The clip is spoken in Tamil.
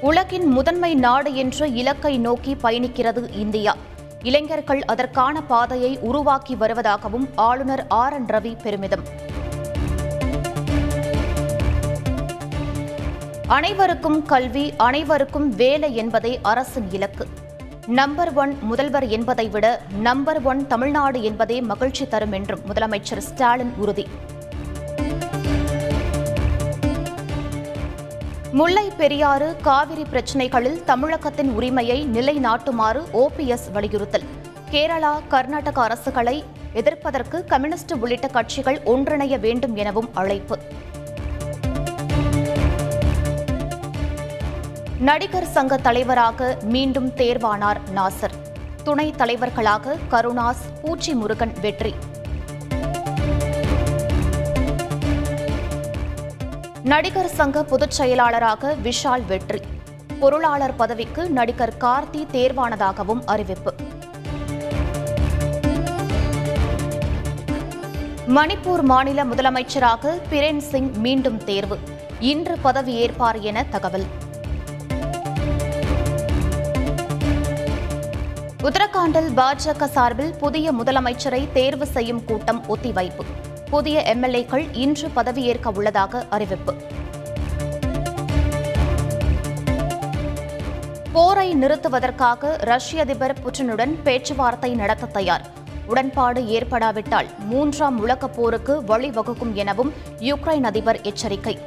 உலகின் முதன்மை நாடு என்ற இலக்கை நோக்கி பயணிக்கிறது இந்தியா. இளைஞர்கள் அதற்கான பாதையை உருவாக்கி வருவதாகவும் ஆளுநர் ஆர். என். ரவி பெருமிதம். அனைவருக்கும் கல்வி அனைவருக்கும் வேலை என்பதே அரசின் இலக்கு. நம்பர் ஒன் முதல்வர் என்பதை விட நம்பர் ஒன் தமிழ்நாடு என்பதே மகிழ்ச்சி தரும் என்றும் முதலமைச்சர் ஸ்டாலின் உறுதி. முல்லை பெரியாறு காவிரி பிரச்சினைகளில் தமிழகத்தின் உரிமையை நிலைநாட்டுமாறு ஓபிஎஸ் வலியுறுத்தல். கேரளா கர்நாடக அரசுகளை எதிர்ப்பதற்கு கம்யூனிஸ்ட் உள்ளிட்ட கட்சிகள் ஒன்றிணைய வேண்டும் எனவும் அழைப்பு. நடிகர் சங்க தலைவராக மீண்டும் தேர்வானார் நாசர். துணைத் தலைவர்களாக கருணாஸ் பூச்சி முருகன் வெற்றி. நடிகர் சங்க பொதுச் செயலாளராக விஷால் வெற்றி. பொருளாளர் பதவிக்கு நடிகர் கார்த்தி தேர்வானதாகவும் அறிவிப்பு. மணிப்பூர் மாநில முதலமைச்சராக பிரேன் சிங் மீண்டும் தேர்வு. இன்று பதவியேற்பார் என தகவல். உத்தரகாண்டில் பாஜக சார்பில் புதிய முதலமைச்சரை தேர்வு செய்யும் கூட்டம் ஒத்திவைப்பு. புதிய எம்எல்ஏக்கள் இன்று பதவியேற்க உள்ளதாக அறிவிப்பு. போரை நிறுத்துவதற்காக ரஷ்ய அதிபர் புட்டினுடன் பேச்சுவார்த்தை நடத்த தயார். உடன்பாடு ஏற்படாவிட்டால் மூன்றாம் உலகப் போருக்கு வழிவகுக்கும் எனவும் யுக்ரைன் அதிபர் எச்சரிக்கை.